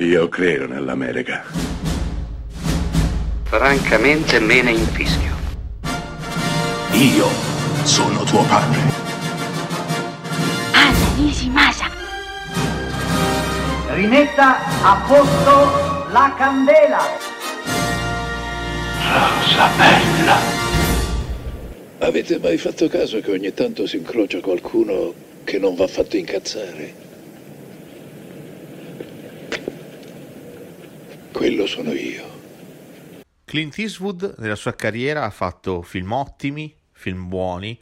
Io credo nell'America. Francamente me ne infischio. Io sono tuo padre. Anna Nishimasa. Rimetta a posto la candela. Rosa bella. Avete mai fatto caso che ogni tanto si incrocia qualcuno che non va fatto incazzare? Quello sono io. Clint Eastwood nella sua carriera ha fatto film ottimi, film buoni,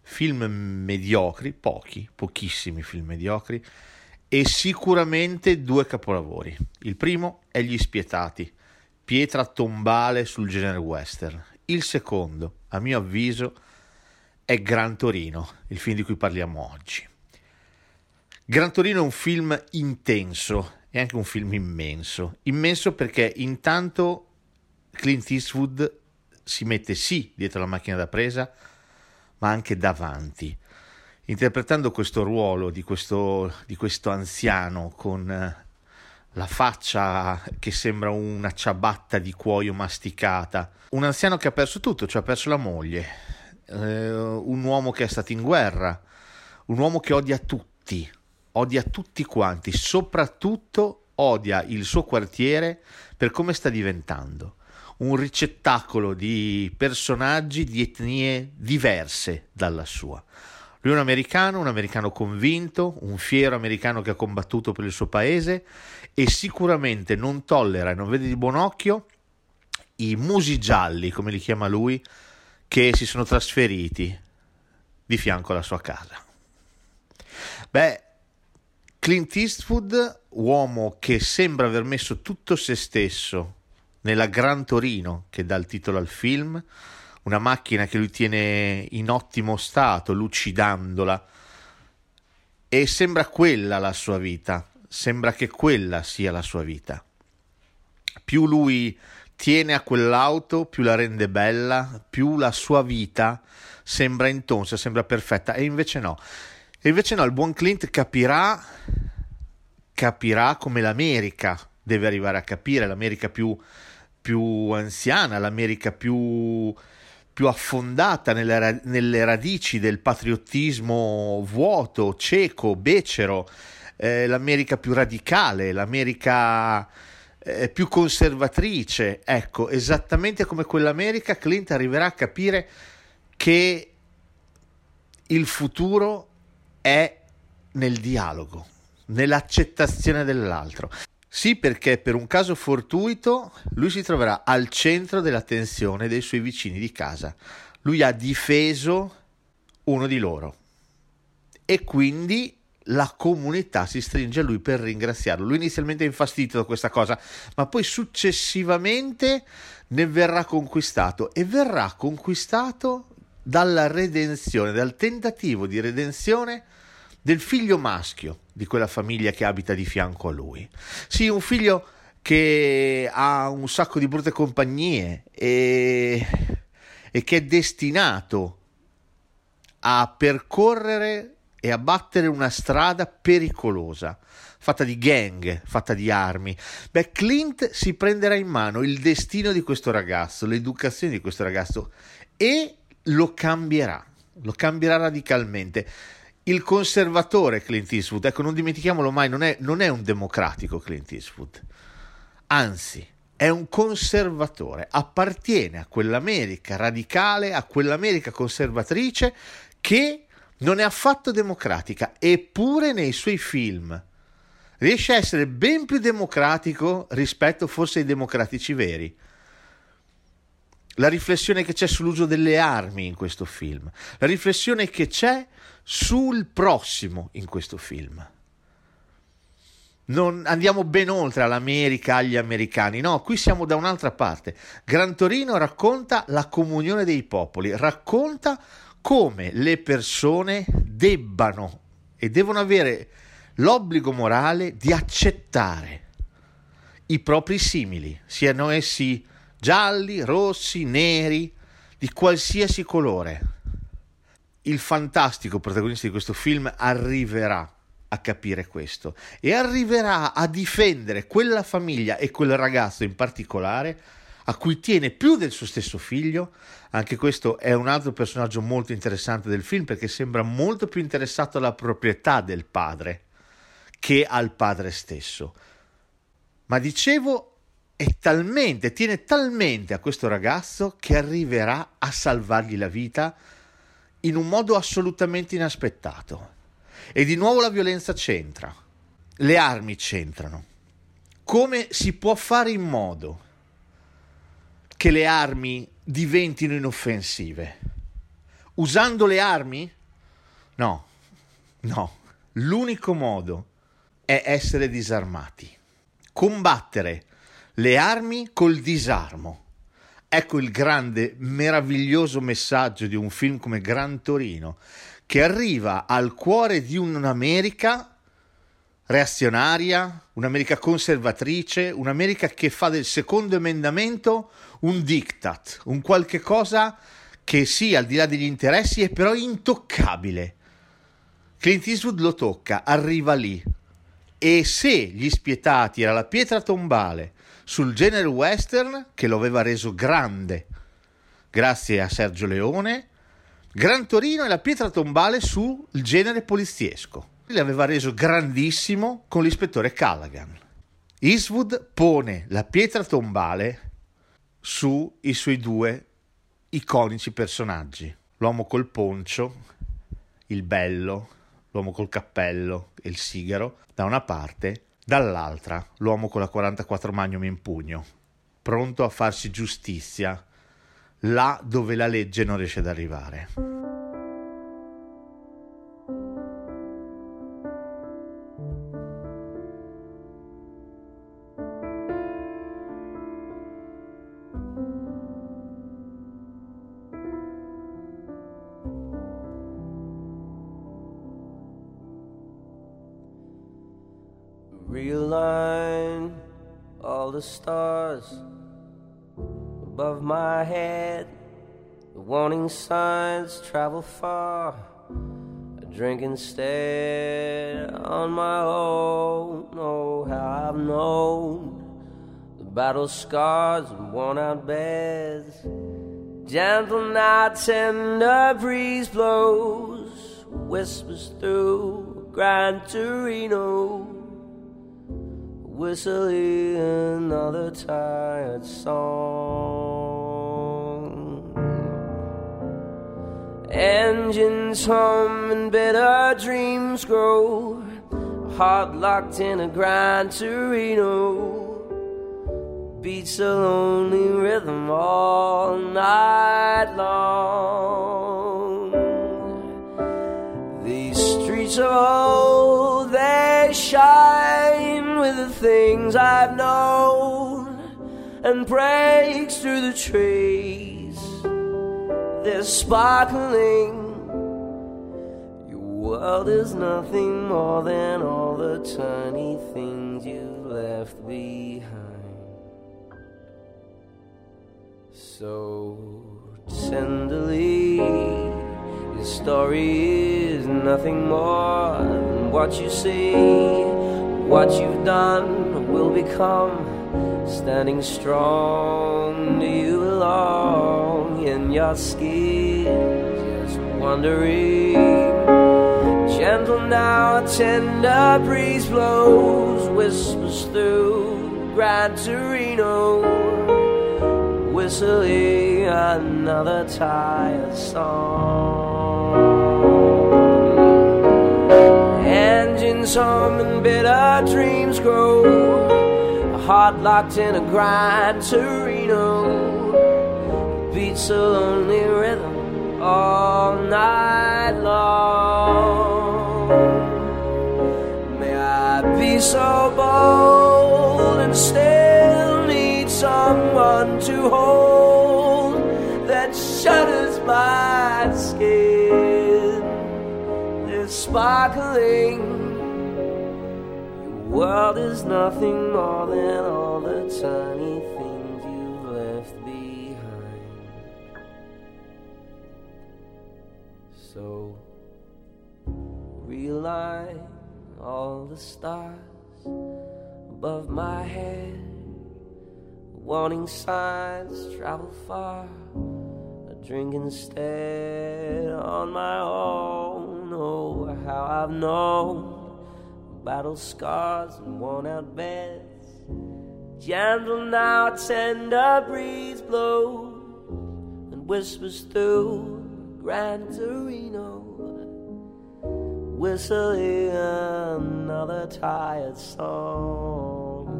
film mediocri, pochi, pochissimi film mediocri e sicuramente due capolavori. Il primo è Gli Spietati, pietra tombale sul genere western. Il secondo, a mio avviso, è Gran Torino, il film di cui parliamo oggi. Gran Torino è un film intenso, è anche un film immenso. Immenso perché intanto Clint Eastwood si mette sì dietro la macchina da presa, ma anche davanti, interpretando questo ruolo di questo, di questo anziano con eh, la faccia che sembra una ciabatta di cuoio masticata, un anziano che ha perso tutto, cioè ha perso la moglie, eh, un uomo che è stato in guerra, un uomo che odia tutti, odia tutti quanti, soprattutto odia il suo quartiere per come sta diventando. Un ricettacolo di personaggi di etnie diverse dalla sua. Lui è un americano, un americano convinto, un fiero americano che ha combattuto per il suo paese e sicuramente non tollera e non vede di buon occhio i musi gialli, come li chiama lui, che si sono trasferiti di fianco alla sua casa. Beh, Clint Eastwood, uomo che sembra aver messo tutto se stesso nella Gran Torino che dà il titolo al film, una macchina che lui tiene in ottimo stato, lucidandola, e sembra quella la sua vita, sembra che quella sia la sua vita. Più lui tiene a quell'auto, più la rende bella, più la sua vita sembra intonsa, sembra perfetta, e invece no. E invece no, il buon Clint capirà, capirà come l'America deve arrivare a capire, l'America più, più anziana, l'America più, più affondata nelle, nelle, radici del patriottismo vuoto, cieco, becero, eh, l'America più radicale, l'America eh, più conservatrice. Ecco, esattamente come quell'America, Clint arriverà a capire che il futuro è nel dialogo, nell'accettazione dell'altro. Sì, perché per un caso fortuito lui si troverà al centro dell'attenzione dei suoi vicini di casa. Lui ha difeso uno di loro e quindi la comunità si stringe a lui per ringraziarlo. Lui inizialmente è infastidito da questa cosa, ma poi successivamente ne verrà conquistato e verrà conquistato dalla redenzione, dal tentativo di redenzione del figlio maschio di quella famiglia che abita di fianco a lui. Sì, un figlio che ha un sacco di brutte compagnie e, e che è destinato a percorrere e a battere una strada pericolosa, fatta di gang, fatta di armi. Beh, Clint si prenderà in mano il destino di questo ragazzo, l'educazione di questo ragazzo e lo cambierà, lo cambierà radicalmente. Il conservatore Clint Eastwood, ecco, non dimentichiamolo mai, non è, non è un democratico Clint Eastwood, anzi, è un conservatore, appartiene a quell'America radicale, a quell'America conservatrice che non è affatto democratica, eppure nei suoi film riesce a essere ben più democratico rispetto forse ai democratici veri la riflessione che c'è sull'uso delle armi in questo film, la riflessione che c'è sul prossimo in questo film. Non andiamo ben oltre all'America, agli americani, no, qui siamo da un'altra parte. Gran Torino racconta la comunione dei popoli, racconta come le persone debbano e devono avere l'obbligo morale di accettare i propri simili, siano essi gialli, rossi, neri, di qualsiasi colore. Il fantastico protagonista di questo film arriverà, a capire questo e arriverà a difendere quella famiglia e quel ragazzo in particolare a cui tiene più del suo stesso figlio. Anche questo è un altro personaggio molto interessante del film perché sembra molto più interessato alla proprietà del padre che al padre stesso. Ma dicevo, è talmente, tiene talmente a questo ragazzo che arriverà a salvargli la vita in un modo assolutamente inaspettato. E di nuovo la violenza c'entra, le armi c'entrano. Come si può fare in modo che le armi diventino inoffensive? Usando le armi? No, no. L'unico modo è essere disarmati. Combattere le armi col disarmo. Ecco il grande, meraviglioso messaggio di un film come Gran Torino, che arriva al cuore di un'America reazionaria, un'America conservatrice, un'America che fa del secondo emendamento un diktat, un qualche cosa che sì, al di là degli interessi, è però intoccabile. Clint Eastwood lo tocca, arriva lì. E se gli spietati era la pietra tombale sul genere western che lo aveva reso grande, grazie a Sergio Leone, Gran Torino è la pietra tombale sul genere poliziesco. L'aveva reso grandissimo con l'ispettore Callaghan. Eastwood pone la pietra tombale sui suoi due iconici personaggi, l'uomo col poncio, il bello, l'uomo col cappello e il sigaro, da una parte, dall'altra l'uomo con la 44 Magnum in pugno, pronto a farsi giustizia là dove la legge non riesce ad arrivare. All the stars above my head. The warning signs travel far. I drink instead on my own. Oh, how I've known the battle scars and worn out beds. Gentle now, tender breeze blows, whispers through Gran Torino whistling another tired song. Engines hum and bitter dreams grow, heart locked in a Gran Torino. Beats a lonely rhythm all night long. These streets are old, they shine the things I've known and breaks through the trees. They're sparkling. Your world is nothing more than all the tiny things you've left behind. So tenderly, your story is nothing more than what you see, what you've done will become. Standing strong, you belong in your skin? Just wondering. Gentle now, a tender breeze blows, whispers through Gran Torino whistling another tired song. Engines hum and bitter dreams grow. A heart locked in a Gran Torino beats a lonely rhythm all night long. May I be so bold and still need someone to hold that shudders my skin. They're sparkling. World is nothing more than all the tiny things you've left behind. So realign all the stars above my head. Warning signs travel far. A drink instead on my own. Oh, how I've known battle scars and worn out beds. Gentle now, tender breeze blows and whispers through Gran Torino whistling another tired song.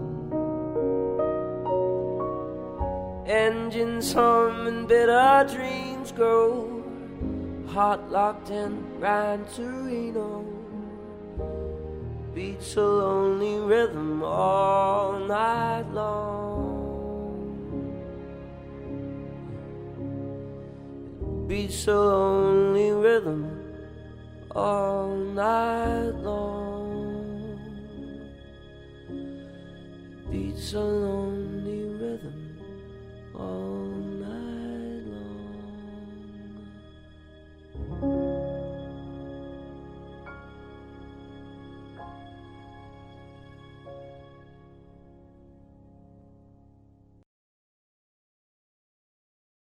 Engines hum and bitter dreams grow, heart locked in Gran Torino. Beats a lonely rhythm all night long. Beats a lonely rhythm all night long. Beats a lonely rhythm all